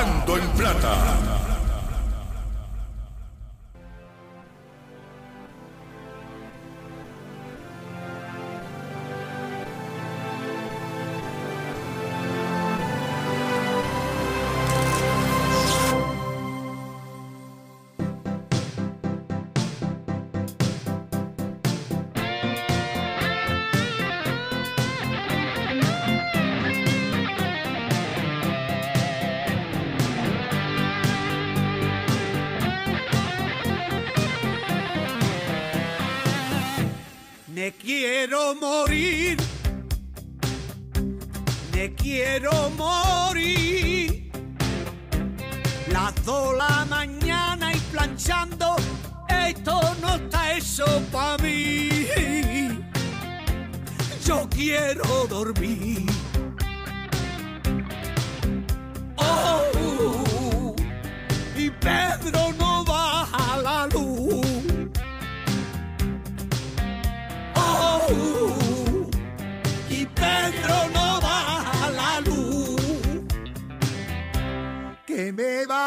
hablando en plata.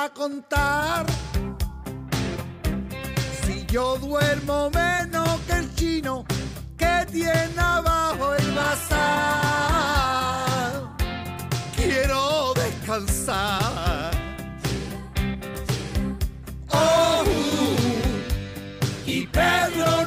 Contar? Si yo duermo menos que el chino que tiene abajo el bazar. Quiero descansar. Oh, y Pedro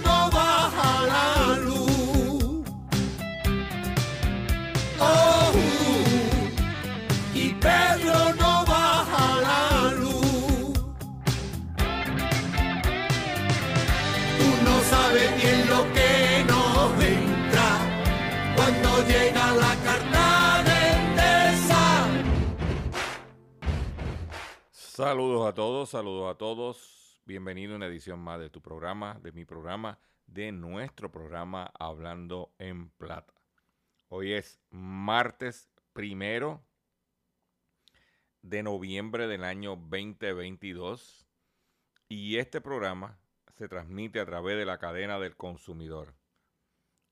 Saludos a todos, saludos a todos. Bienvenido a una edición más de tu programa, de mi programa, de nuestro programa Hablando en Plata. Hoy es martes primero de noviembre del año 2022 y este programa se transmite a través de la cadena del consumidor.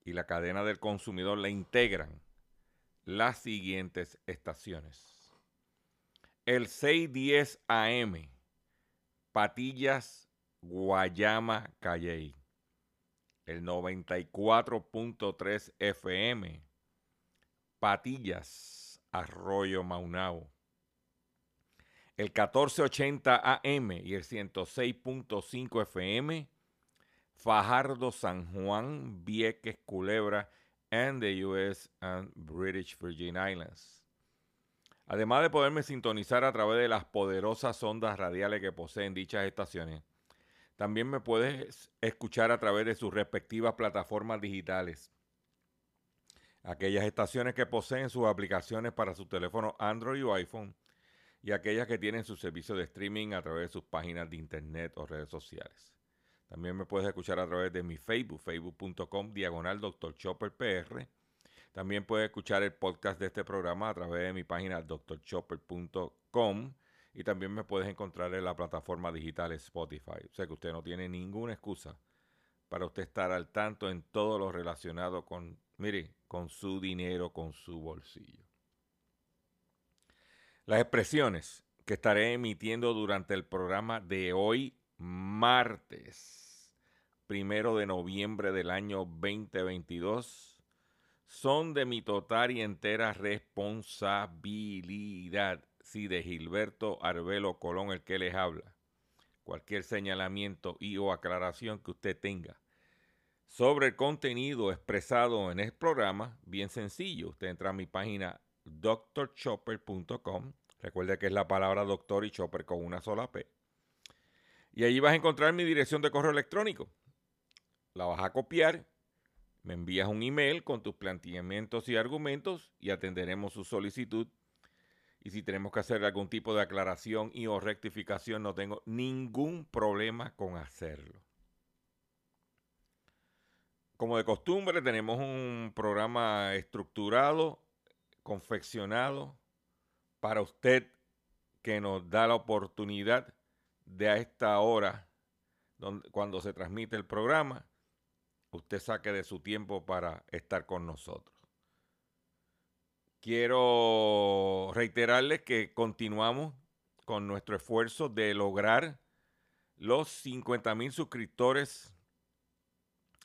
Y la cadena del consumidor la integran las siguientes estaciones el 610 AM, Patillas, Guayama, Calley. El 94.3 FM, Patillas, Arroyo Maunao. El 1480 AM y el 106.5 FM, Fajardo, San Juan, Vieques, Culebra, and the US and British Virgin Islands. Además de poderme sintonizar a través de las poderosas ondas radiales que poseen dichas estaciones, también me puedes escuchar a través de sus respectivas plataformas digitales. Aquellas estaciones que poseen sus aplicaciones para su teléfono Android o iPhone y aquellas que tienen su servicio de streaming a través de sus páginas de internet o redes sociales. También me puedes escuchar a través de mi Facebook, facebook.com, diagonal. También puedes escuchar el podcast de este programa a través de mi página drchopper.com y también me puedes encontrar en la plataforma digital Spotify. O sea que usted no tiene ninguna excusa para usted estar al tanto en todo lo relacionado con, mire, con su dinero, con su bolsillo. Las expresiones que estaré emitiendo durante el programa de hoy, martes, primero de noviembre del año 2022, son de mi total y entera responsabilidad. Sí, de Gilberto Arbelo Colón, el que les habla. Cualquier señalamiento y o aclaración que usted tenga sobre el contenido expresado en el programa, bien sencillo. Usted entra a mi página drchopper.com. Recuerde que es la palabra doctor y chopper con una sola P. Y allí vas a encontrar mi dirección de correo electrónico. La vas a copiar, me envías un email con tus planteamientos y argumentos y atenderemos su solicitud. Y si tenemos que hacer algún tipo de aclaración y o rectificación, no tengo ningún problema con hacerlo. Como de costumbre, tenemos un programa estructurado, confeccionado para usted que nos da la oportunidad de a esta hora, cuando se transmite el programa, usted saque de su tiempo para estar con nosotros. Quiero reiterarles que continuamos con nuestro esfuerzo de lograr los 50 mil suscriptores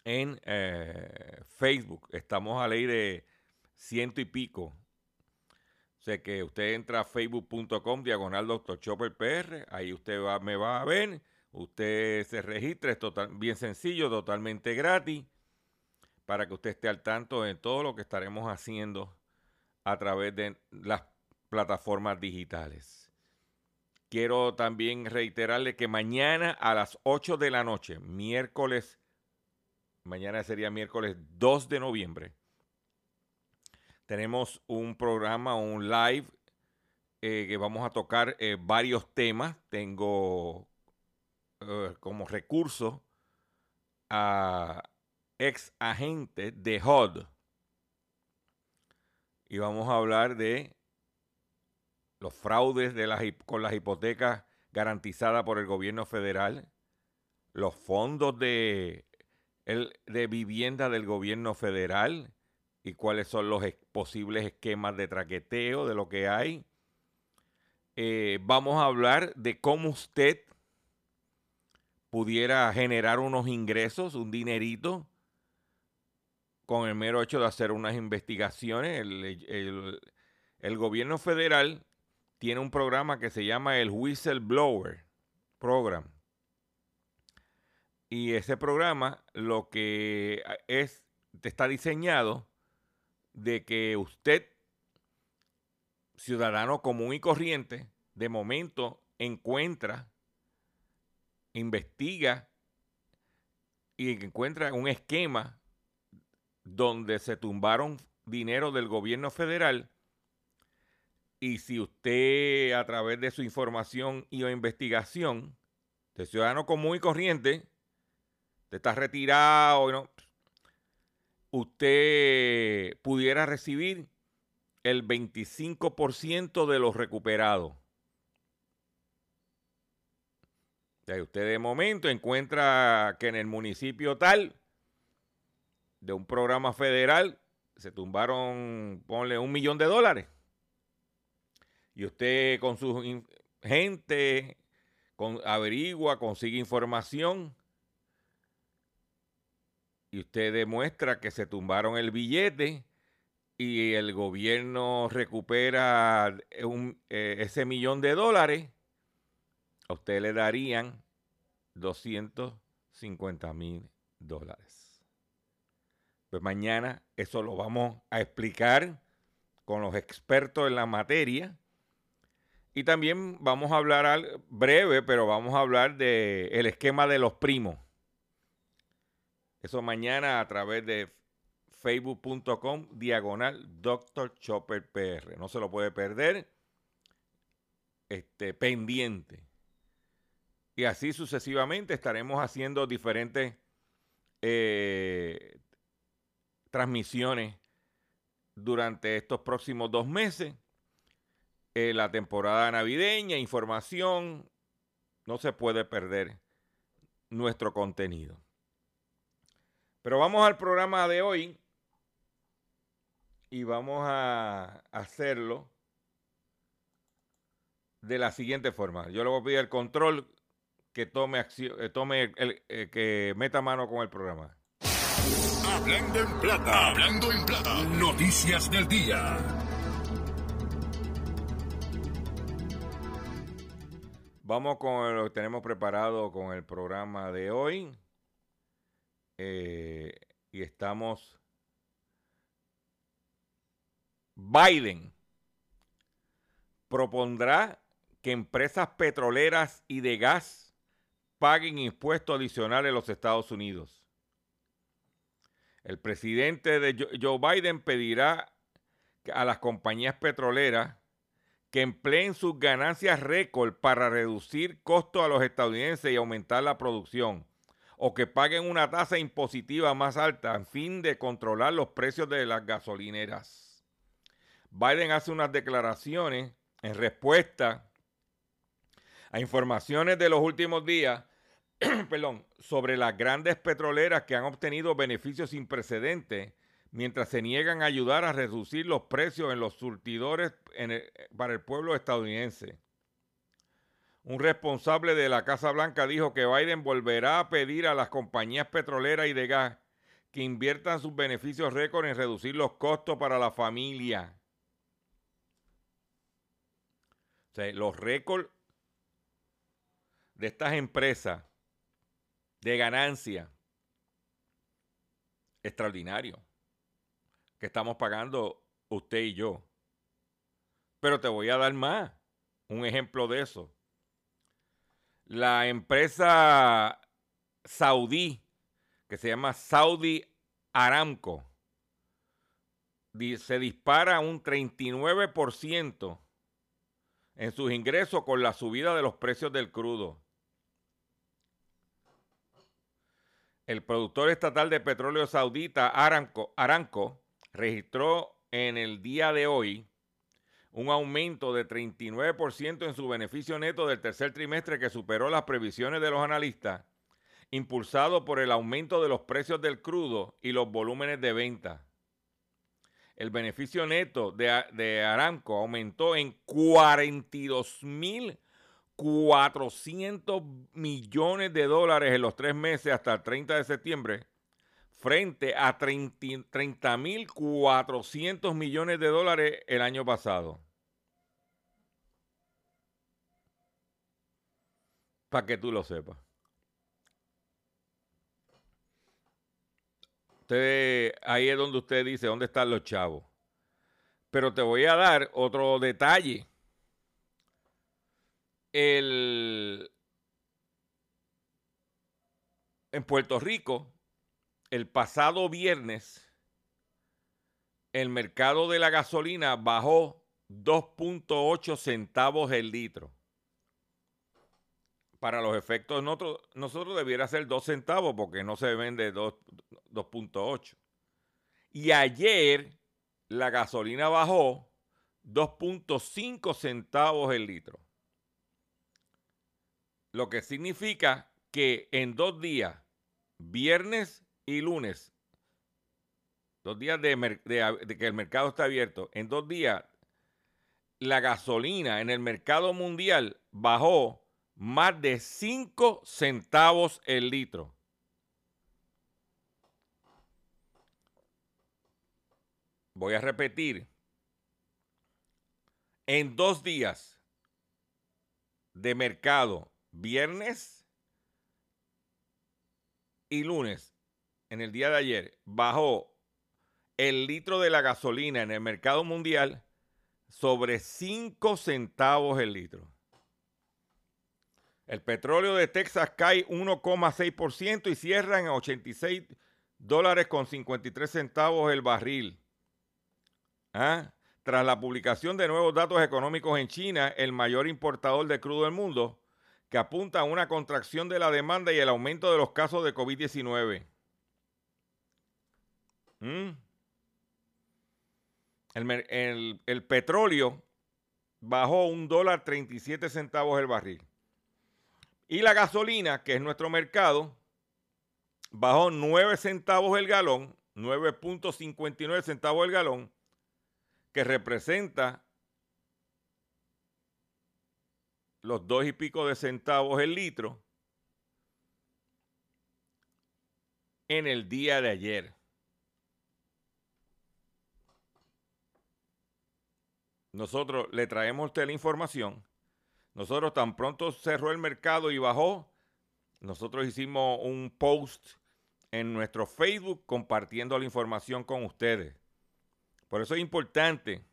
en eh, Facebook. Estamos a ley de ciento y pico. Sé que usted entra a facebook.com diagonal doctor Chopper. Ahí usted me va a ver. Usted se registra. Es total, bien sencillo, totalmente gratis. Para que usted esté al tanto de todo lo que estaremos haciendo a través de las plataformas digitales. Quiero también reiterarle que mañana a las 8 de la noche, miércoles, mañana sería miércoles 2 de noviembre, tenemos un programa, un live, eh, que vamos a tocar eh, varios temas. Tengo eh, como recurso a ex agentes de HUD y vamos a hablar de los fraudes de las, con las hipotecas garantizadas por el gobierno federal, los fondos de, el, de vivienda del gobierno federal y cuáles son los posibles esquemas de traqueteo de lo que hay. Eh, vamos a hablar de cómo usted pudiera generar unos ingresos, un dinerito, con el mero hecho de hacer unas investigaciones. El, gobierno federal tiene un programa que se llama el Whistleblower Program. Y ese programa lo que es, está diseñado de que usted, ciudadano común y corriente, de momento encuentra, investiga y encuentra un esquema donde se tumbaron dinero del gobierno federal y si usted a través de su información y o investigación de ciudadano común y corriente, te está retirado, ¿no? usted pudiera recibir el 25% de los recuperados. Sea, usted de momento encuentra que en el municipio tal de un programa federal se tumbaron, ponle un millón de dólares. Y usted con su gente con, averigua, consigue información y usted demuestra que se tumbaron el billete y el gobierno recupera eh, ese millón de dólares, a usted le darían 250 mil dólares. Pues mañana eso lo vamos a explicar con los expertos en la materia. Y también vamos a hablar breve, pero vamos a hablar del el esquema de los primos. Eso mañana a través de facebook.com diagonal Dr. Chopper PR. No se lo puede perder. Este, pendiente. Y así sucesivamente estaremos haciendo diferentes eh, transmisiones durante estos próximos dos meses. Eh, la temporada navideña, información, no se puede perder nuestro contenido. Pero vamos al programa de hoy y vamos a hacerlo de la siguiente forma. Yo le voy a pedir el control que tome acción, eh, tome el, eh, que meta mano con el programa. Hablando en plata. Hablando en plata. Noticias del día. Vamos con lo que tenemos preparado con el programa de hoy. Eh, y estamos. Biden propondrá que empresas petroleras y de gas paguen impuestos adicionales en los Estados Unidos. El presidente de Joe Biden pedirá a las compañías petroleras que empleen sus ganancias récord para reducir costos a los estadounidenses y aumentar la producción, o que paguen una tasa impositiva más alta a fin de controlar los precios de las gasolineras. Biden hace unas declaraciones en respuesta a informaciones de los últimos días perdón, sobre las grandes petroleras que han obtenido beneficios sin precedentes mientras se niegan a ayudar a reducir los precios en los surtidores para el pueblo estadounidense. Un responsable de la Casa Blanca dijo que Biden volverá a pedir a las compañías petroleras y de gas que inviertan sus beneficios récord en reducir los costos para la familia. O sea, los récords de estas empresas de ganancia extraordinario que estamos pagando usted y yo. Pero te voy a dar más. Un ejemplo de eso. La empresa saudí, que se llama Saudi Aramco, se dispara un 39% en sus ingresos con la subida de los precios del crudo. El productor estatal de petróleo saudita Aramco, registró en el día de hoy un aumento de 39% en su beneficio neto del tercer trimestre que superó las previsiones de los analistas, impulsado por el aumento de los precios del crudo y los volúmenes de venta. El beneficio neto de, de Aramco aumentó en 42.400 millones de dólares en los tres meses hasta el 30 de septiembre, frente a 30.400 millones de dólares el año pasado. Para que tú lo sepas. Usted, ahí es donde usted dice, ¿dónde están los chavos? Pero te voy a dar otro detalle. El, en Puerto Rico, el pasado viernes el mercado de la gasolina bajó 2.8 centavos el litro. Para los efectos nosotros, nosotros debiera ser 2 centavos porque no se vende 2.8. Y ayer la gasolina bajó 2.5 centavos el litro. Lo que significa que en dos días, viernes y lunes, dos días de, que el mercado está abierto, en dos días la gasolina en el mercado mundial bajó más de 5 centavos el litro. Voy a repetir. En dos días de mercado, viernes y lunes, en el día de ayer bajó el litro de la gasolina en el mercado mundial sobre 5 centavos el litro. El petróleo de Texas cae 1,6% y cierra en 86 dólares con 53 centavos el barril. ¿Ah? Tras la publicación de nuevos datos económicos en China, el mayor importador de crudo del mundo, que apunta a una contracción de la demanda y el aumento de los casos de COVID-19. ¿Mm? El, petróleo bajó un dólar 37 centavos el barril. Y la gasolina, que es nuestro mercado, bajó 9 centavos el galón, 9.59 centavos el galón, que representa los dos y pico de centavos el litro en el día de ayer. Nosotros le traemos a usted la información. Nosotros tan pronto cerró el mercado y bajó, nosotros hicimos un post en nuestro Facebook compartiendo la información con ustedes. Por eso es importante.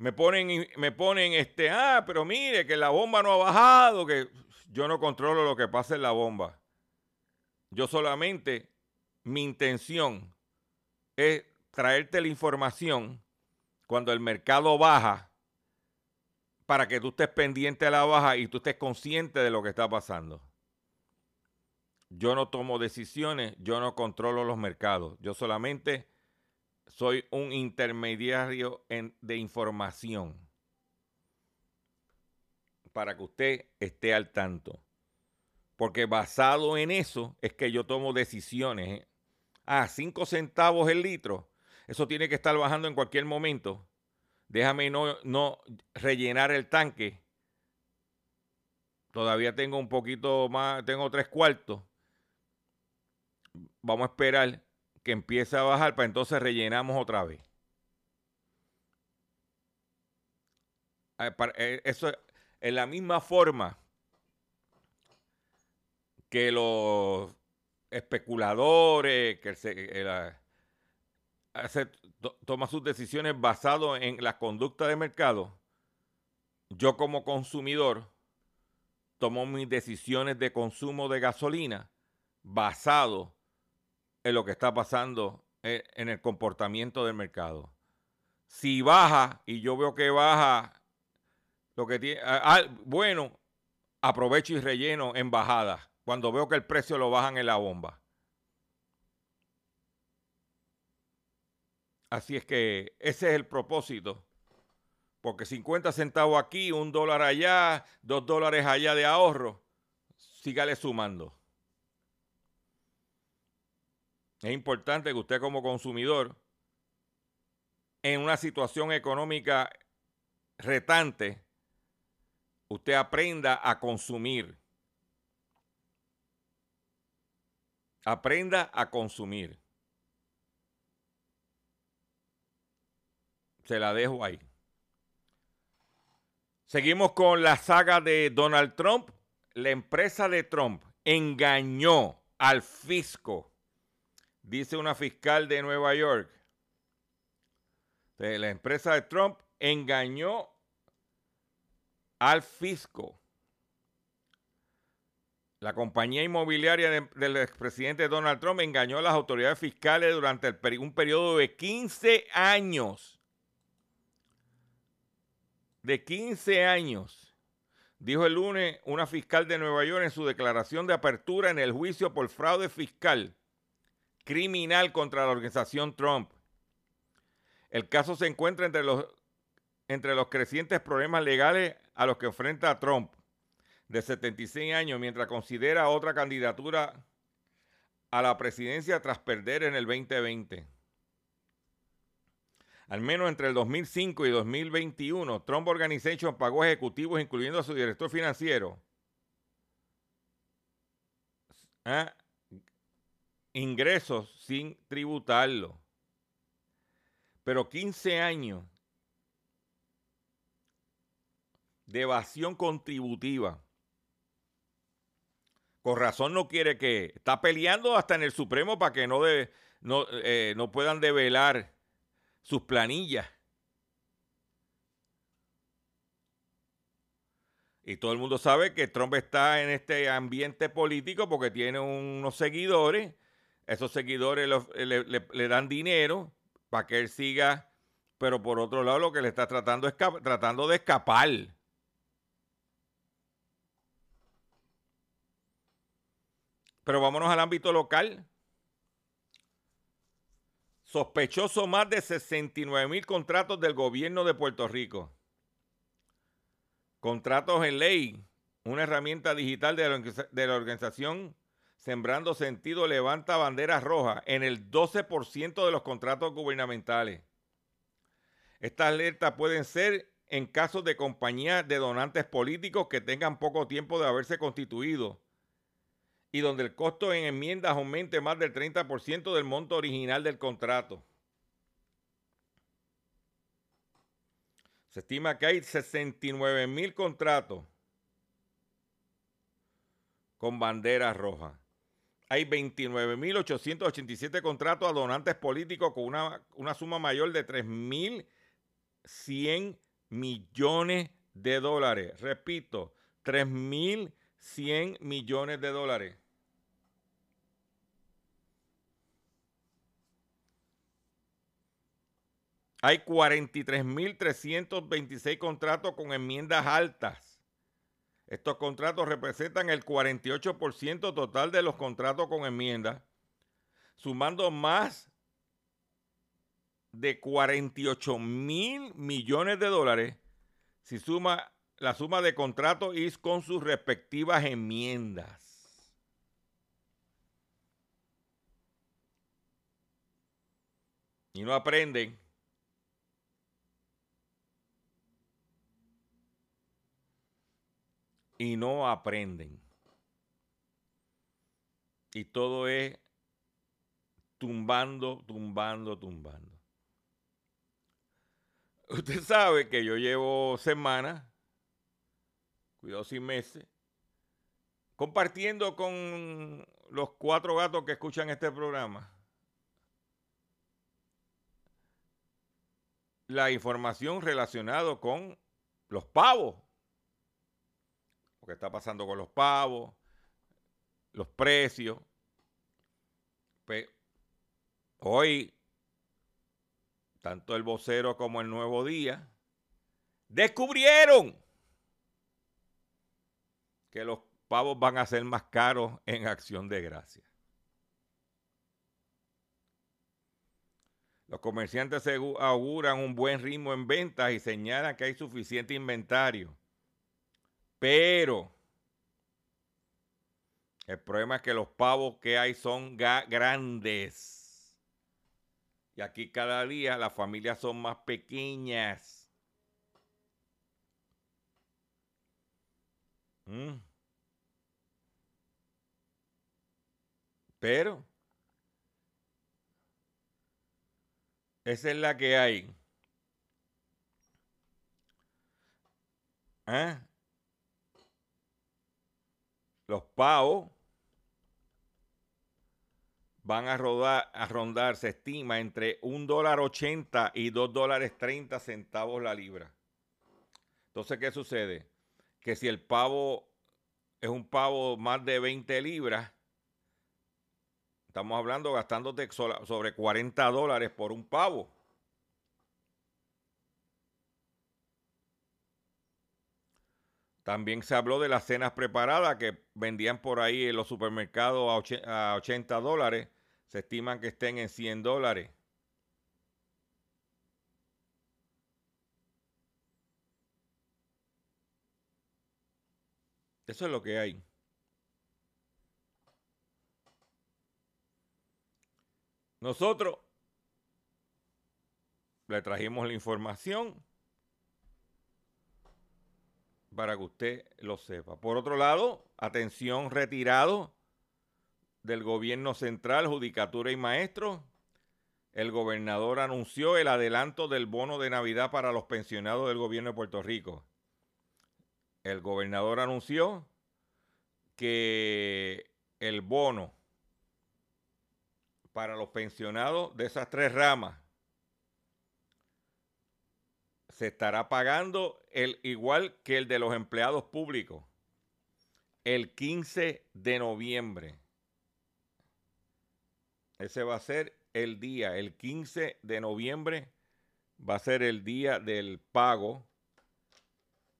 Me ponen, me ponen este, ah, pero mire que la bomba no ha bajado, que yo no controlo lo que pasa en la bomba. Yo solamente, mi intención es traerte la información cuando el mercado baja para que tú estés pendiente a la baja y tú estés consciente de lo que está pasando. Yo no tomo decisiones, yo no controlo los mercados, yo solamente soy un intermediario de información para que usted esté al tanto. Porque basado en eso es que yo tomo decisiones. ¿eh? Ah, 5 centavos el litro. Eso tiene que estar bajando en cualquier momento déjame no, no rellenar el tanque. Todavía tengo un poquito más, tengo tres cuartos. Vamos a esperar que empiece a bajar para entonces rellenamos otra vez. Ah, eh, eso es la misma forma que los especuladores, que el, toma sus decisiones basado en la conducta de mercado, yo como consumidor tomo mis decisiones de consumo de gasolina basado en lo que está pasando e, en el comportamiento del mercado. Si baja y yo veo que baja lo que tiene, bueno, aprovecho y relleno en bajada cuando veo que el precio lo bajan en la bomba. Así es que ese es el propósito. Porque 50 centavos aquí, un dólar allá, dos dólares allá de ahorro, sígale sumando. Es importante que usted como consumidor, en una situación económica retante, usted aprenda a consumir. Aprenda a consumir. Se la dejo ahí. Seguimos con la saga de Donald Trump. La empresa de Trump engañó al fisco, dice una fiscal de Nueva York. La empresa de Trump engañó al fisco. La compañía inmobiliaria del expresidente Donald Trump engañó a las autoridades fiscales durante un periodo de 15 años de 15 años, dijo el lunes una fiscal de Nueva York en su declaración de apertura en el juicio por fraude fiscal criminal contra la organización Trump. El caso se encuentra entre los, entre los crecientes problemas legales a los que enfrenta Trump, de 76 años, mientras considera otra candidatura a la presidencia tras perder en el 2020 al menos entre el 2005 y 2021, Trump Organization pagó ejecutivos, incluyendo a su director financiero, ¿ah? Ingresos sin tributarlo. Pero 15 años de evasión contributiva. Con razón no quiere que... Está peleando hasta en el Supremo para que no, no, eh, no puedan develar sus planillas. Y todo el mundo sabe que Trump está en este ambiente político porque tiene unos seguidores. Esos seguidores le, dan dinero para que él siga. Pero por otro lado, lo que le está tratando es tratando de escapar. Pero vámonos al ámbito local. Sospechoso más de 69 mil contratos del gobierno de Puerto Rico. Contratos en ley, una herramienta digital de la, organización Sembrando Sentido levanta banderas rojas en el 12% de los contratos gubernamentales. Estas alertas pueden ser en casos de compañías de donantes políticos que tengan poco tiempo de haberse constituido y donde el costo en enmiendas aumente más del 30% del monto original del contrato. Se estima que hay 69 mil contratos con bandera roja. Hay 29.887 contratos a donantes políticos con una, una suma mayor de 3.100 millones de dólares. Repito, 3.100 millones de dólares. hay 43.326 contratos con enmiendas altas. Estos contratos representan el 48% total de los contratos con enmiendas, sumando más de 48 mil millones de dólares si suma la suma de contratos y con sus respectivas enmiendas. Y no aprenden. Y no aprenden. Y todo es tumbando, tumbando, tumbando. Usted sabe que yo llevo semanas, cuidado sin meses, compartiendo con los cuatro gatos que escuchan este programa la información relacionada con los pavos. Que está pasando con los pavos, los precios. Hoy tanto el vocero como el nuevo día, descubrieron que los pavos van a ser más caros en acción de gracia. Los comerciantes auguran un buen ritmo en ventas y señalan que hay suficiente inventario. Pero el problema es que los pavos que hay son grandes. Y aquí cada día las familias son más pequeñas. Mm. Pero esa es la que hay. ¿Eh? Los pavos van a, rodar, a rondar, se estima, entre un dólar 80 y dos dólares 30 centavos la libra. Entonces, ¿qué sucede? Que si el pavo es un pavo más de 20 libras, estamos hablando gastándote sobre 40 dólares por un pavo. También se habló de las cenas preparadas que vendían por ahí en los supermercados a 80 dólares se estiman que estén en 100 dólares. Eso es lo que hay. Nosotros le trajimos la información para que usted lo sepa. Por otro lado, atención retirado del gobierno central, Judicatura y Maestros, el gobernador anunció el adelanto del bono de Navidad para los pensionados del gobierno de Puerto Rico. El gobernador anunció que el bono para los pensionados de esas tres ramas se estará pagando el igual que el de los empleados públicos el 15 de noviembre. Ese va a ser el día, el 15 de noviembre va a ser el día del pago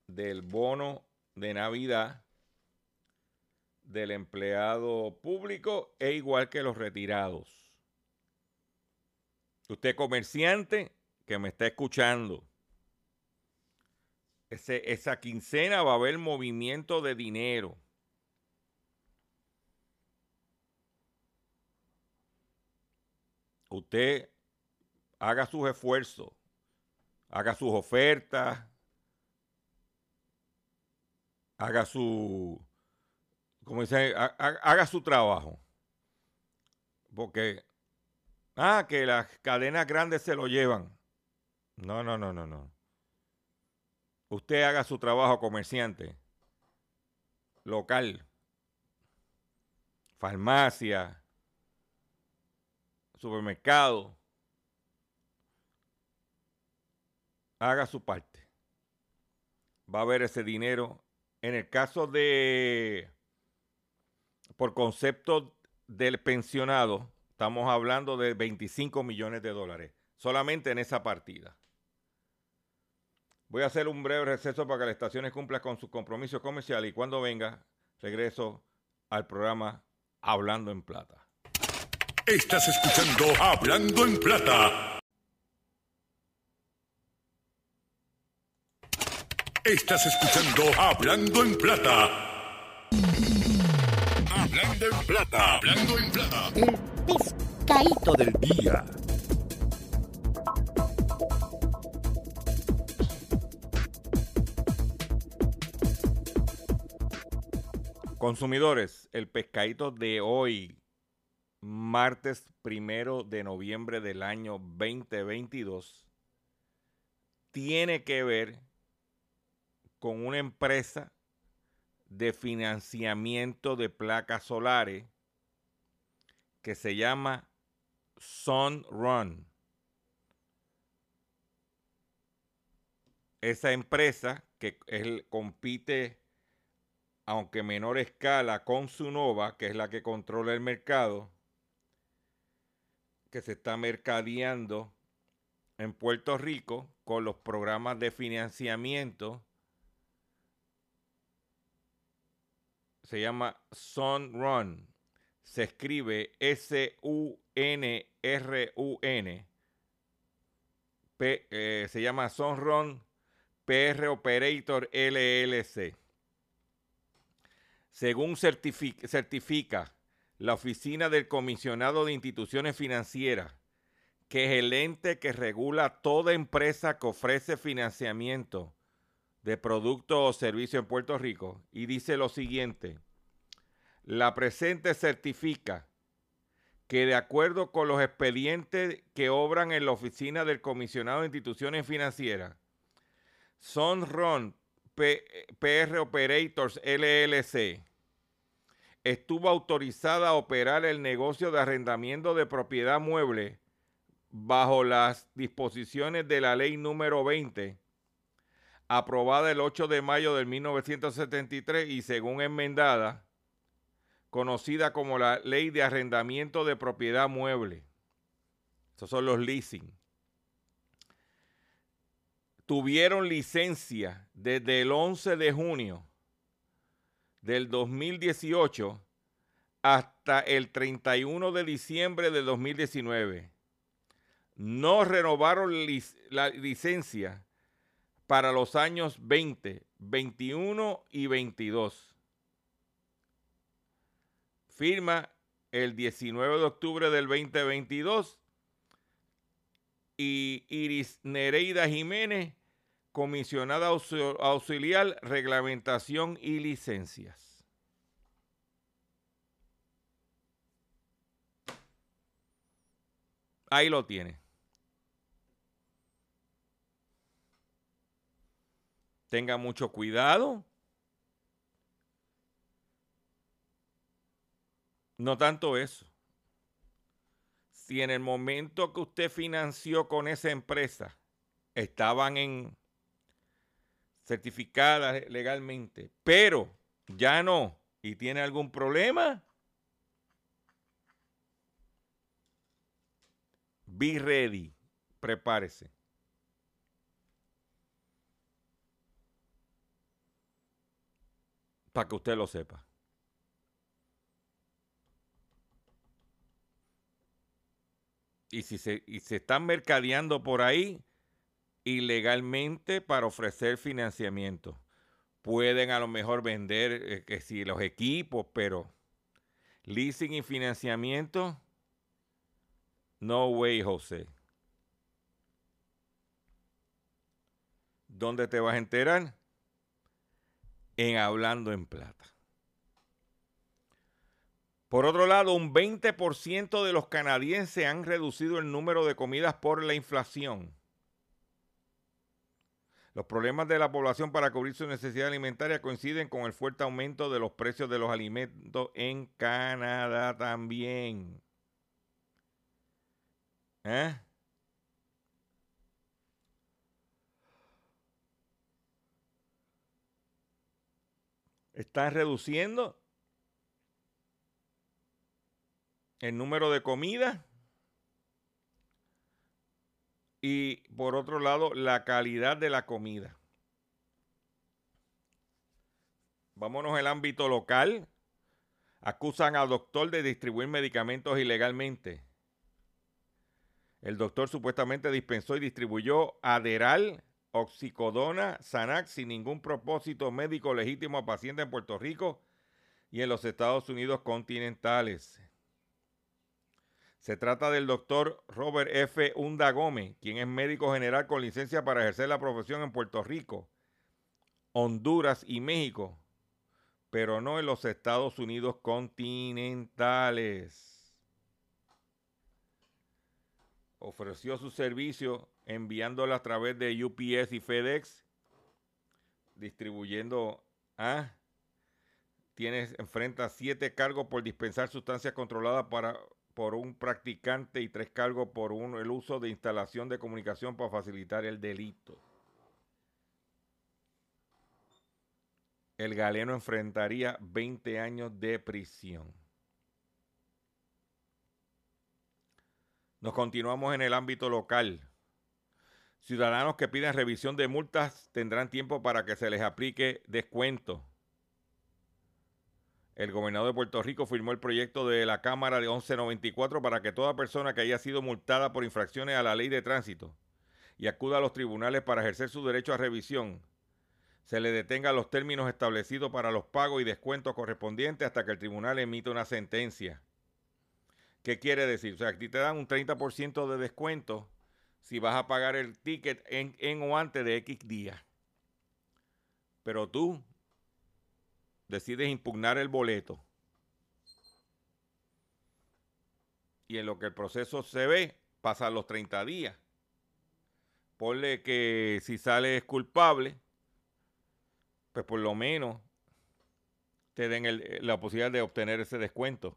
del bono de Navidad del empleado público e igual que los retirados. Usted comerciante que me está escuchando, esa quincena va a haber movimiento de dinero. usted haga sus esfuerzos, haga sus ofertas, haga su, como dice, haga su trabajo. Porque, ah, que las cadenas grandes se lo llevan. No, no, no, no, no. Usted haga su trabajo comerciante, local, farmacia, supermercado, haga su parte. Va a haber ese dinero. En el caso de, por concepto del pensionado, estamos hablando de 25 millones de dólares. solamente en esa partida. Voy a hacer un breve receso para que las estaciones cumplan con sus compromisos comerciales y cuando venga, regreso al programa Hablando en Plata. Estás escuchando Hablando en Plata. Estás escuchando Hablando en Plata. Hablando en Plata. Hablando en Plata. El pescadito del día. Consumidores, el pescadito de hoy, martes primero de noviembre del año 2022, tiene que ver con una empresa de financiamiento de placas solares que se llama Sunrun. Esa empresa que compite aunque menor escala, con Sunova, que es la que controla el mercado, que se está mercadeando en Puerto Rico con los programas de financiamiento. Se llama Sunrun. Se escribe S-U-N-R-U-N. Eh, se llama Sunrun PR Operator LLC. Según certifica, la Oficina del Comisionado de Instituciones Financieras, que es el ente que regula toda empresa que ofrece financiamiento de productos o servicios en Puerto Rico, y dice lo siguiente, la presente certifica que de acuerdo con los expedientes que obran en la oficina del comisionado de instituciones financieras, son RON PR Operators LLC estuvo autorizada a operar el negocio de arrendamiento de propiedad mueble bajo las disposiciones de la ley número 20, aprobada el 8 de mayo de 1973 y según enmendada, conocida como la ley de arrendamiento de propiedad mueble. Esos son los leasing tuvieron licencia desde el 11 de junio del 2018 hasta el 31 de diciembre de 2019. No renovaron la licencia para los años 20, 21 y 22. Firma el 19 de octubre del 2022 y Iris Nereida Jiménez comisionada auxiliar, reglamentación y licencias. Ahí lo tiene. Tenga mucho cuidado. No tanto eso. Si en el momento que usted financió con esa empresa estaban en certificada legalmente, pero ya no, y tiene algún problema, be ready, prepárese. Para que usted lo sepa. Y si se, y se están mercadeando por ahí, ilegalmente para ofrecer financiamiento. Pueden a lo mejor vender eh, que si los equipos, pero leasing y financiamiento, no way, José. ¿Dónde te vas a enterar? En Hablando en Plata. Por otro lado, un 20% de los canadienses han reducido el número de comidas por la inflación. Los problemas de la población para cubrir su necesidad alimentaria coinciden con el fuerte aumento de los precios de los alimentos en Canadá también. ¿Eh? Están reduciendo el número de comidas Y por otro lado, la calidad de la comida. Vámonos al ámbito local. Acusan al doctor de distribuir medicamentos ilegalmente. El doctor supuestamente dispensó y distribuyó Aderal, Oxicodona, Sanax sin ningún propósito médico legítimo a pacientes en Puerto Rico y en los Estados Unidos continentales. Se trata del doctor Robert F. Unda Gómez, quien es médico general con licencia para ejercer la profesión en Puerto Rico, Honduras y México, pero no en los Estados Unidos continentales. Ofreció su servicio enviándolo a través de UPS y FedEx, distribuyendo a... Tienes, enfrenta siete cargos por dispensar sustancias controladas para, por un practicante y tres cargos por un, el uso de instalación de comunicación para facilitar el delito. El galeno enfrentaría 20 años de prisión. Nos continuamos en el ámbito local. Ciudadanos que piden revisión de multas tendrán tiempo para que se les aplique descuento. El gobernador de Puerto Rico firmó el proyecto de la Cámara de 1194 para que toda persona que haya sido multada por infracciones a la ley de tránsito y acuda a los tribunales para ejercer su derecho a revisión, se le detenga los términos establecidos para los pagos y descuentos correspondientes hasta que el tribunal emita una sentencia. ¿Qué quiere decir? O sea, aquí te dan un 30% de descuento si vas a pagar el ticket en, en o antes de X días. Pero tú decides impugnar el boleto y en lo que el proceso se ve, pasan los 30 días. Ponle que si sales culpable, pues por lo menos te den la posibilidad de obtener ese descuento.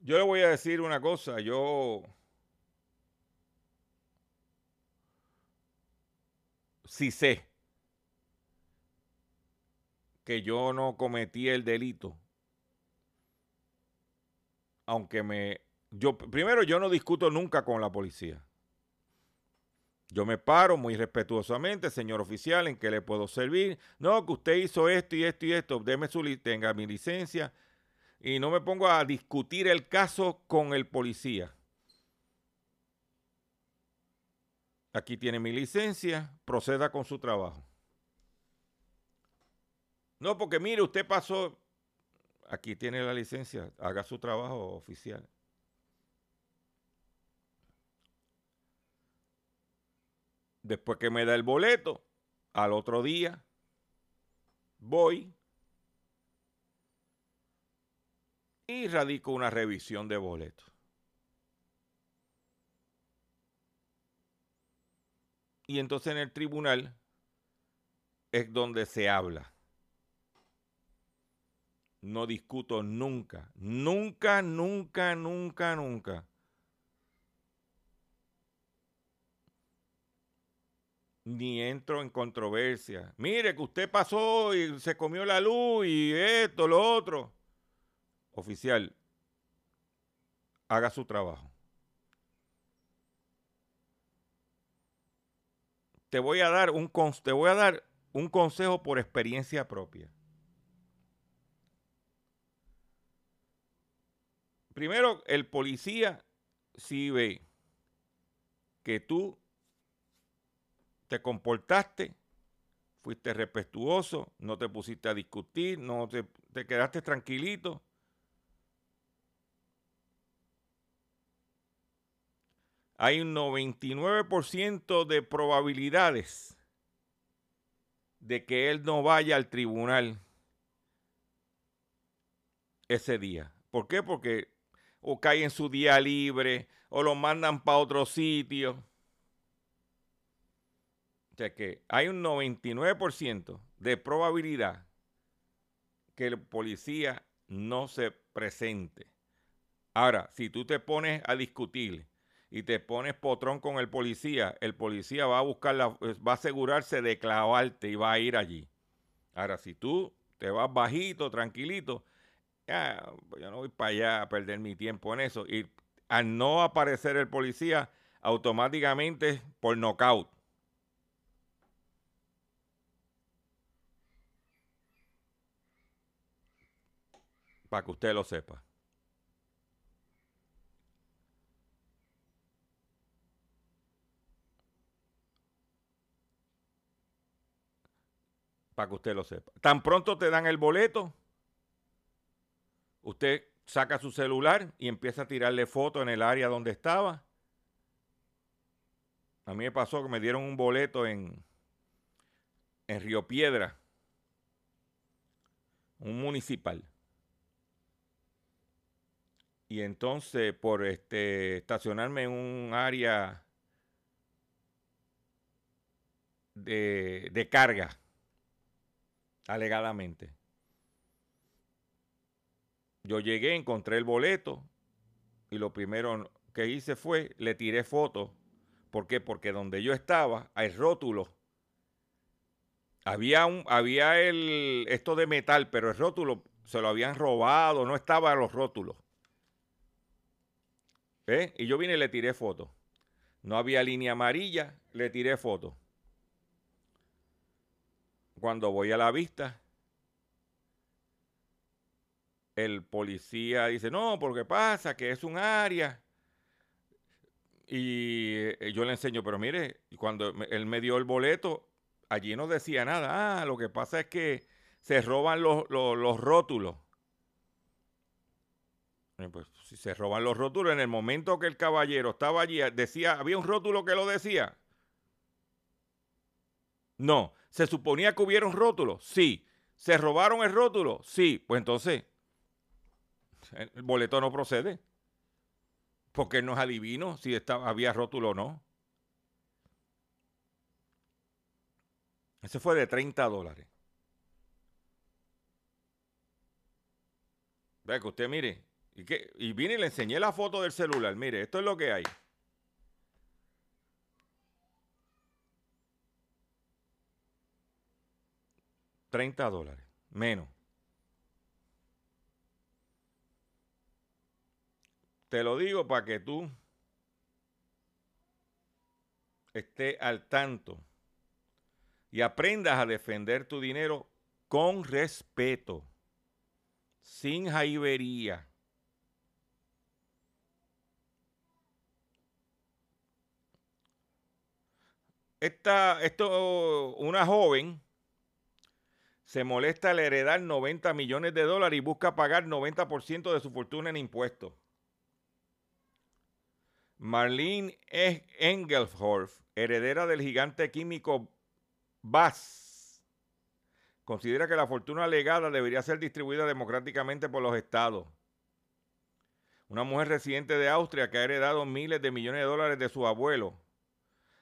Yo le voy a decir una cosa, yo sí sé que yo no cometí el delito. Aunque me... Yo, primero, yo no discuto nunca con la policía. Yo me paro muy respetuosamente, señor oficial, en que le puedo servir. No, que usted hizo esto y esto y esto. Deme su tenga mi licencia. Y no me pongo a discutir el caso con el policía. Aquí tiene mi licencia, proceda con su trabajo. No, porque mire, usted pasó, aquí tiene la licencia, haga su trabajo oficial. Después que me da el boleto, al otro día, voy y radico una revisión de boleto. Y entonces en el tribunal es donde se habla no discuto nunca, nunca, nunca, nunca, nunca. Ni entro en controversia. Mire que usted pasó y se comió la luz y esto, lo otro. Oficial, haga su trabajo. Te voy a dar un, te voy a dar un consejo por experiencia propia. Primero, el policía si ve que tú te comportaste, fuiste respetuoso, no te pusiste a discutir, no te, te quedaste tranquilito. Hay un 99% de probabilidades de que él no vaya al tribunal ese día. ¿Por qué? Porque o cae en su día libre o lo mandan para otro sitio. O sea que hay un 99% de probabilidad que el policía no se presente. Ahora, si tú te pones a discutir y te pones potrón con el policía, el policía va a buscar la, va a asegurarse de clavarte y va a ir allí. Ahora, si tú te vas bajito, tranquilito, ya, pues yo no voy para allá a perder mi tiempo en eso. Y al no aparecer el policía, automáticamente por knockout. Para que usted lo sepa. Para que usted lo sepa. Tan pronto te dan el boleto, usted saca su celular y empieza a tirarle fotos en el área donde estaba. A mí me pasó que me dieron un boleto en, en Río Piedra, un municipal. Y entonces por este estacionarme en un área de, de carga, alegadamente. Yo llegué, encontré el boleto y lo primero que hice fue, le tiré fotos. ¿Por qué? Porque donde yo estaba hay rótulos. Había, había el, esto de metal, pero el rótulo se lo habían robado, no estaba los rótulos. ¿Eh? Y yo vine y le tiré foto. No había línea amarilla, le tiré foto. Cuando voy a la vista, el policía dice, no, porque pasa que es un área. Y eh, yo le enseño, pero mire, cuando él me dio el boleto, allí no decía nada. Ah, lo que pasa es que se roban los, los, los rótulos. Pues si se roban los rótulos, en el momento que el caballero estaba allí, decía, ¿había un rótulo que lo decía? No. ¿Se suponía que hubiera un rótulo? Sí. ¿Se robaron el rótulo? Sí. Pues entonces, el boleto no procede. Porque no es adivino si estaba, había rótulo o no. Ese fue de 30 dólares. Vea que usted mire, y, vine y le enseñé la foto del celular. Mire, esto es lo que hay. Treinta dólares, menos. Te lo digo para que tú estés al tanto y aprendas a defender tu dinero con respeto, sin jaibería. esta, esto, una joven se molesta al heredar 90 millones de dólares y busca pagar 90% de su fortuna en impuestos. Marlene Engelhorf, heredera del gigante químico Bass, considera que la fortuna legada debería ser distribuida democráticamente por los estados. Una mujer residente de Austria que ha heredado miles de millones de dólares de su abuelo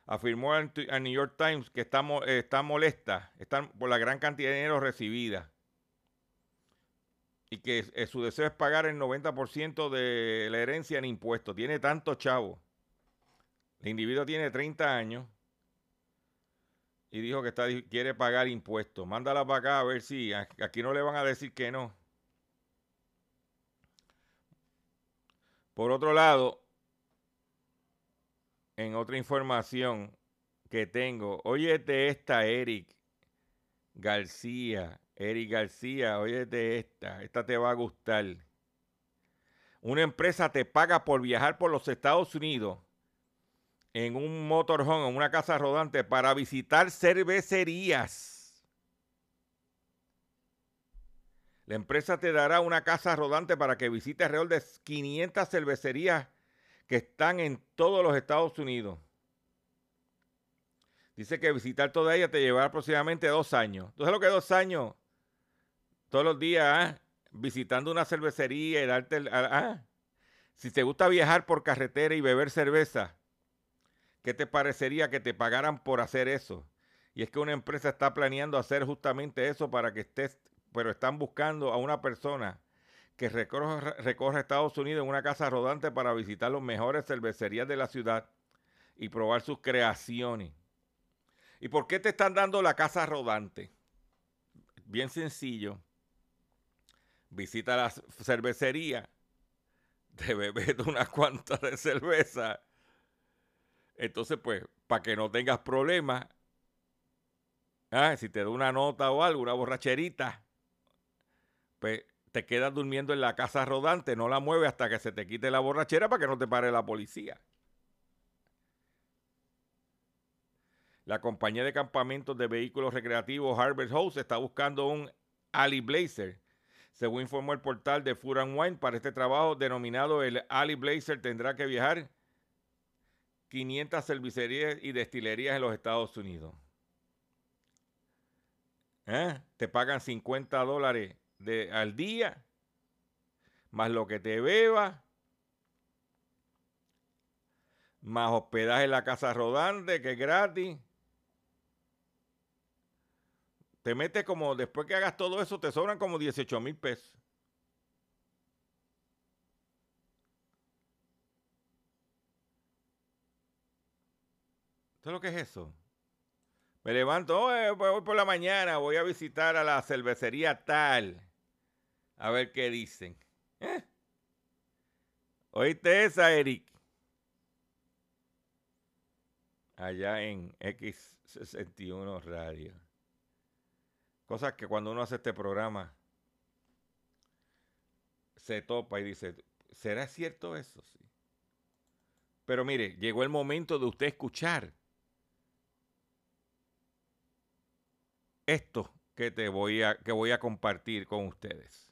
afirmó al New York Times que está, está molesta por la gran cantidad de dinero recibida y que eh, su deseo es pagar el 90% de la herencia en impuestos. Tiene tanto chavo. El individuo tiene 30 años y dijo que está, quiere pagar impuestos. Mándala para acá a ver si aquí no le van a decir que no. Por otro lado, en otra información que tengo, óyete esta, Eric García. Eric García, óyete esta, esta te va a gustar. Una empresa te paga por viajar por los Estados Unidos en un motorhome, en una casa rodante, para visitar cervecerías. La empresa te dará una casa rodante para que visites alrededor de 500 cervecerías que están en todos los Estados Unidos. Dice que visitar toda ella te llevará aproximadamente dos años. ¿Tú sabes lo que dos años? Todos los días ¿ah? visitando una cervecería y darte... El, ah. Si te gusta viajar por carretera y beber cerveza, ¿qué te parecería que te pagaran por hacer eso? Y es que una empresa está planeando hacer justamente eso para que estés, pero están buscando a una persona que recorre, Estados Unidos en una casa rodante para visitar las mejores cervecerías de la ciudad y probar sus creaciones. ¿Y por qué te están dando la casa rodante? Bien sencillo. Visita la cervecería, te bebes unas cuantas de cerveza Entonces, pues, para que no tengas problemas, ah, si te da una nota o algo, una borracherita, pues te quedas durmiendo en la casa rodante, no la mueves hasta que se te quite la borrachera para que no te pare la policía. La compañía de campamentos de vehículos recreativos Harvard House está buscando un Ali Blazer. Según informó el portal de Food and Wine, para este trabajo denominado el Ali Blazer tendrá que viajar 500 cervecerías y destilerías en los Estados Unidos. ¿Eh? Te pagan 50 dólares de, al día, más lo que te beba, más hospedaje en la casa rodante, que es gratis. Te metes como, después que hagas todo eso, te sobran como 18 mil pesos. ¿Sabes lo que es eso? Me levanto, voy por la mañana, voy a visitar a la cervecería tal. A ver qué dicen. ¿Eh? ¿Oíste esa, Eric? Allá en X61 Radio. Cosas que cuando uno hace este programa se topa y dice, ¿será cierto eso? Sí. Pero mire, llegó el momento de usted escuchar esto que te voy a que voy a compartir con ustedes.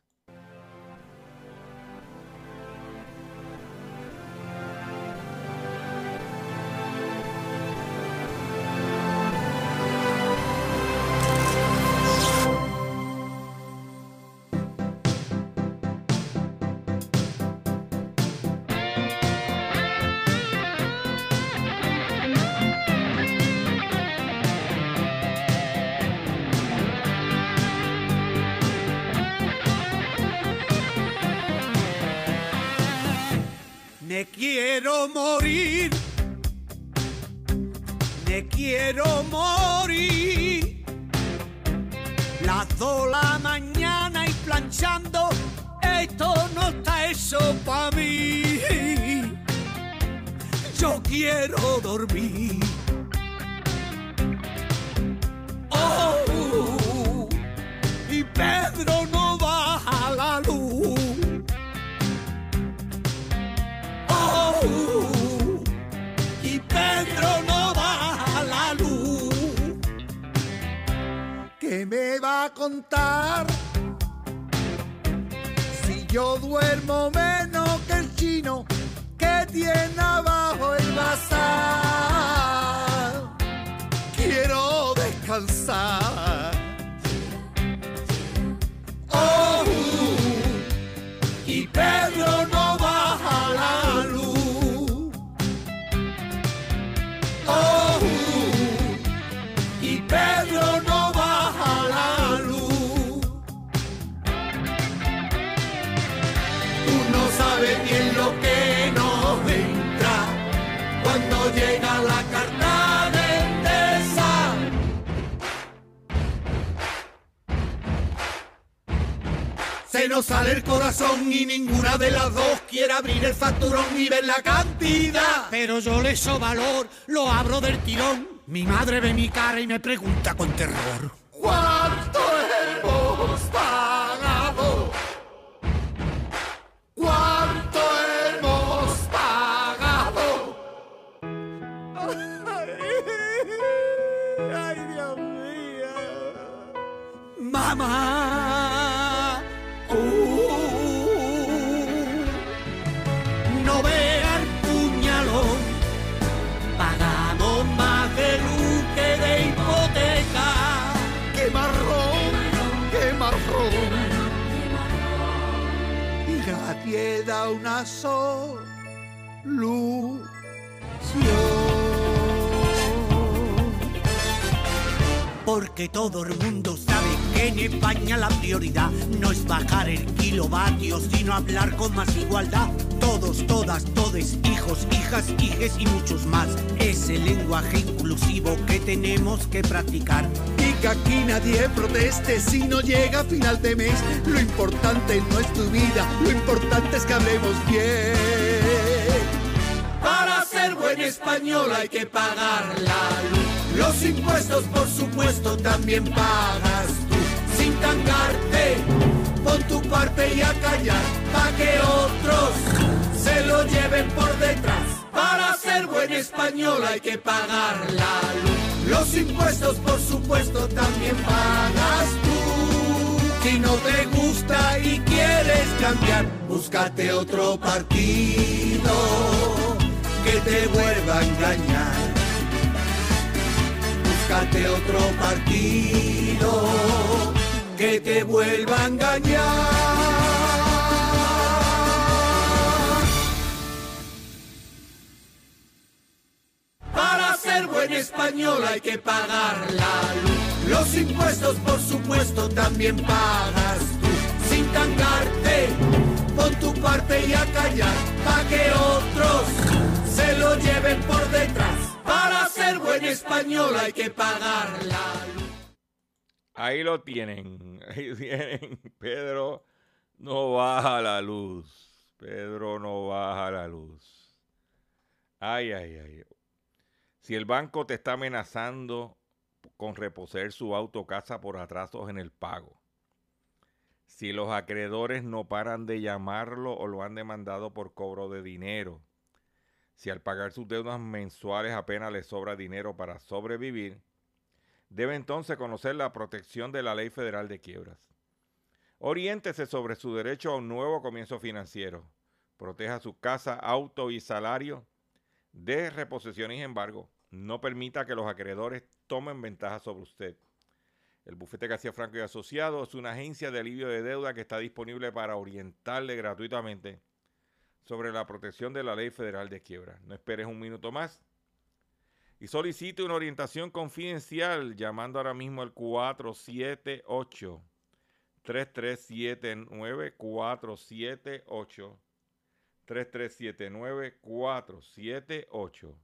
Quiero morir, me quiero morir. Las dos la mañana y planchando, esto no está eso para mí. Yo quiero dormir. Oh, y Pedro no me va a contar? Si yo duermo menos que el chino que tiene abajo el bazar. Quiero descansar. Nos sale el corazón y ninguna de las dos quiere abrir el facturón y ver la cantidad. Pero yo le so valor, lo abro del tirón. Mi madre ve mi cara y me pregunta con terror. ¿Cuánto hemos pagado? ¿Cuánto hemos pagado? Ay, Dios mío. Mamá. Una solución. Porque todo el mundo sabe que en España la prioridad no es bajar el kilovatio, sino hablar con más igualdad. Todos, todas, todes, hijos, hijas, hijes y muchos más. Es el lenguaje inclusivo que tenemos que practicar. Que aquí nadie proteste si no llega a final de mes. Lo importante no es tu vida, lo importante es que hablemos bien. Para ser buen español hay que pagar la luz. Los impuestos, por supuesto, también pagas tú. Sin tangarte, pon tu parte y a callar, pa' que otros se lo lleven por detrás. Para ser buen español hay que pagar la luz. Los impuestos, por supuesto, también pagas tú. Si no te gusta y quieres cambiar, búscate otro partido que te vuelva a engañar. Búscate otro partido que te vuelva a engañar. Buen español hay que pagar la luz. Los impuestos, por supuesto, también pagas tú. Sin tangarte, pon tu parte y a callar, pa' que otros se lo lleven por detrás. Para ser buen español hay que pagar la luz. Ahí lo tienen. Ahí tienen. Pedro no baja la luz. Pedro no baja la luz. Ay, ay, ay. Si el banco te está amenazando con reposer su auto o casa por atrasos en el pago, si los acreedores no paran de llamarlo o lo han demandado por cobro de dinero, si al pagar sus deudas mensuales apenas le sobra dinero para sobrevivir, debe entonces conocer la protección de la Ley Federal de Quiebras. Oriéntese sobre su derecho a un nuevo comienzo financiero. Proteja su casa, auto y salario de reposición y embargo. No permita que los acreedores tomen ventaja sobre usted. El bufete García Franco y Asociados es una agencia de alivio de deuda que está disponible para orientarle gratuitamente sobre la protección de la ley federal de quiebra. No esperes un minuto más y solicite una orientación confidencial llamando ahora mismo al 478 3379 478 3379 478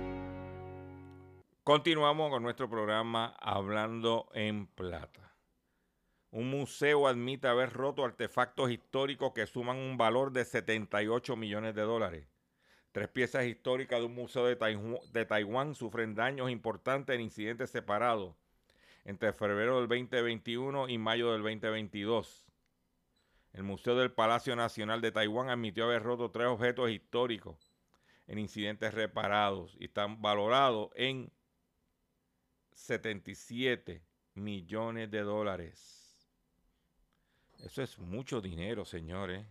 Continuamos con nuestro programa Hablando en Plata. Un museo admite haber roto artefactos históricos que suman un valor de 78 millones de dólares. Tres piezas históricas de un museo de, Taiwán, sufren daños importantes en incidentes separados entre febrero del 2021 y mayo del 2022. El Museo del Palacio Nacional de Taiwán admitió haber roto tres objetos históricos en incidentes reparados y están valorados en 77 millones de dólares. Eso es mucho dinero, señores.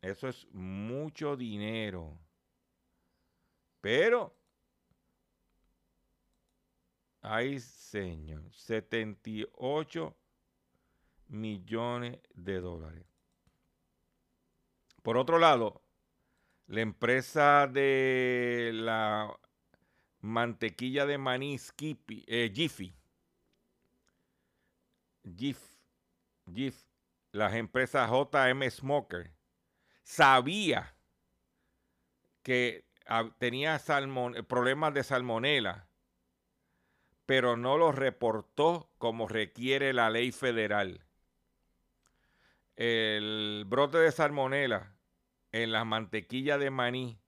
Eso es mucho dinero. Pero, ay, señor, 78 millones de dólares. Por otro lado, la empresa de la mantequilla de maní Skippy, eh, Jiffy. Jif, Jif, las empresas JM Smoker, sabía que tenía problemas de salmonela, pero no lo reportó como requiere la ley federal. El brote de salmonela en la mantequilla de maní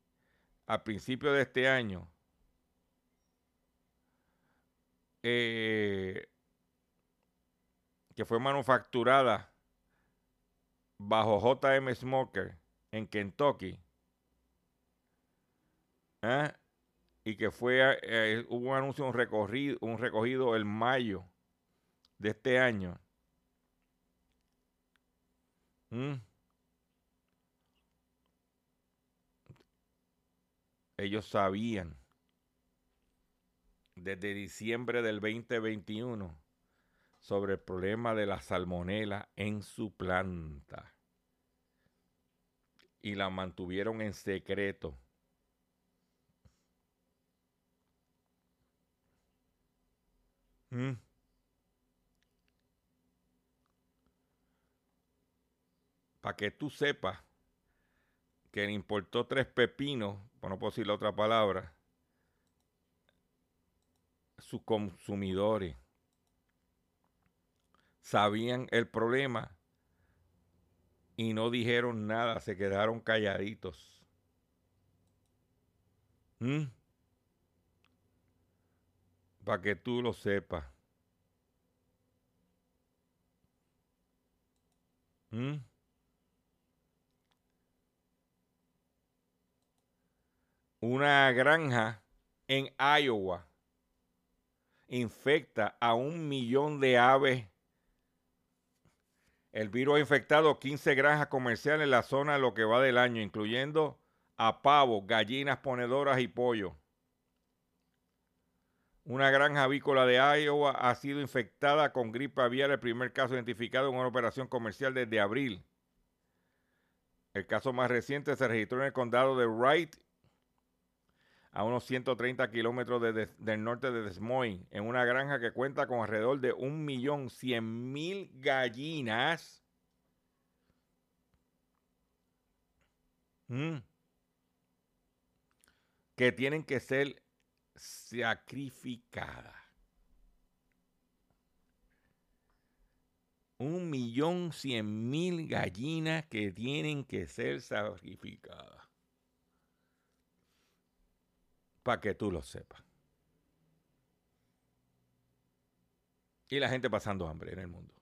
a principios de este año eh, que fue manufacturada bajo JM Smoker en Kentucky. ¿eh? Y que fue, eh, hubo un anuncio, un recorrido, un recogido el mayo de este año. Ellos sabían desde diciembre del 2021 sobre el problema de la salmonela en su planta. Y la mantuvieron en secreto. ¿Mm? Para que tú sepas que le importó tres pepinos, por no puedo decir la otra palabra, sus consumidores sabían el problema y no dijeron nada, se quedaron calladitos. ¿Mm? Para que tú lo sepas. ¿Mm? Una granja en Iowa infecta a un millón de aves el virus ha infectado 15 granjas comerciales en la zona lo que va del año, incluyendo a pavos, gallinas ponedoras y pollo. Una granja avícola de Iowa ha sido infectada con gripe aviar, el primer caso identificado en una operación comercial desde abril. El caso más reciente se registró en el condado de Wright, a unos 130 kilómetros del norte de Des Moines, en una granja que cuenta con alrededor de 1.100.000 gallinas. Mm. que tienen que ser sacrificadas. Un millón cien mil gallinas que tienen que ser sacrificadas para que tú lo sepas. Y la gente pasando hambre en el mundo.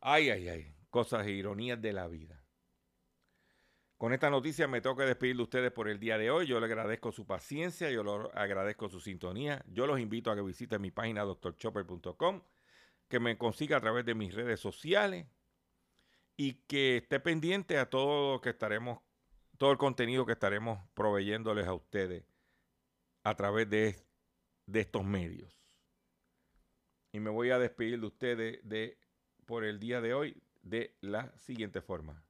Ay, ay, ay. Cosas e ironías de la vida. Con esta noticia me toca despedir de ustedes por el día de hoy. Yo le agradezco su paciencia, yo le agradezco su sintonía. Yo los invito a que visiten mi página doctorchopper.com, que me consiga a través de mis redes sociales y que esté pendiente a todo lo que estaremos todo el contenido que estaremos proveyéndoles a ustedes a través de, estos medios. Y me voy a despedir de ustedes de, por el día de hoy de la siguiente forma.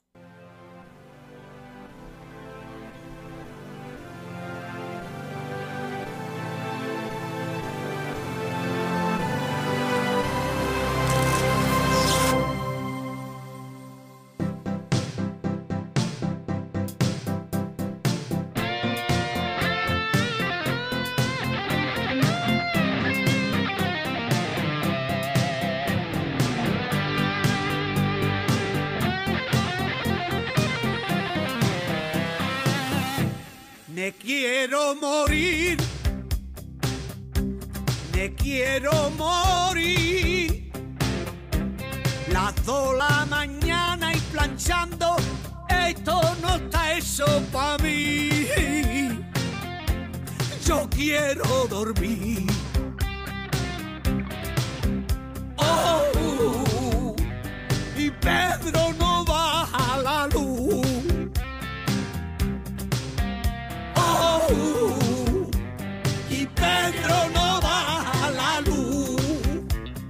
quiero morir, me quiero morir. Las la mañana y planchando, esto no está eso para mí. Yo quiero dormir. Oh, y Pedro no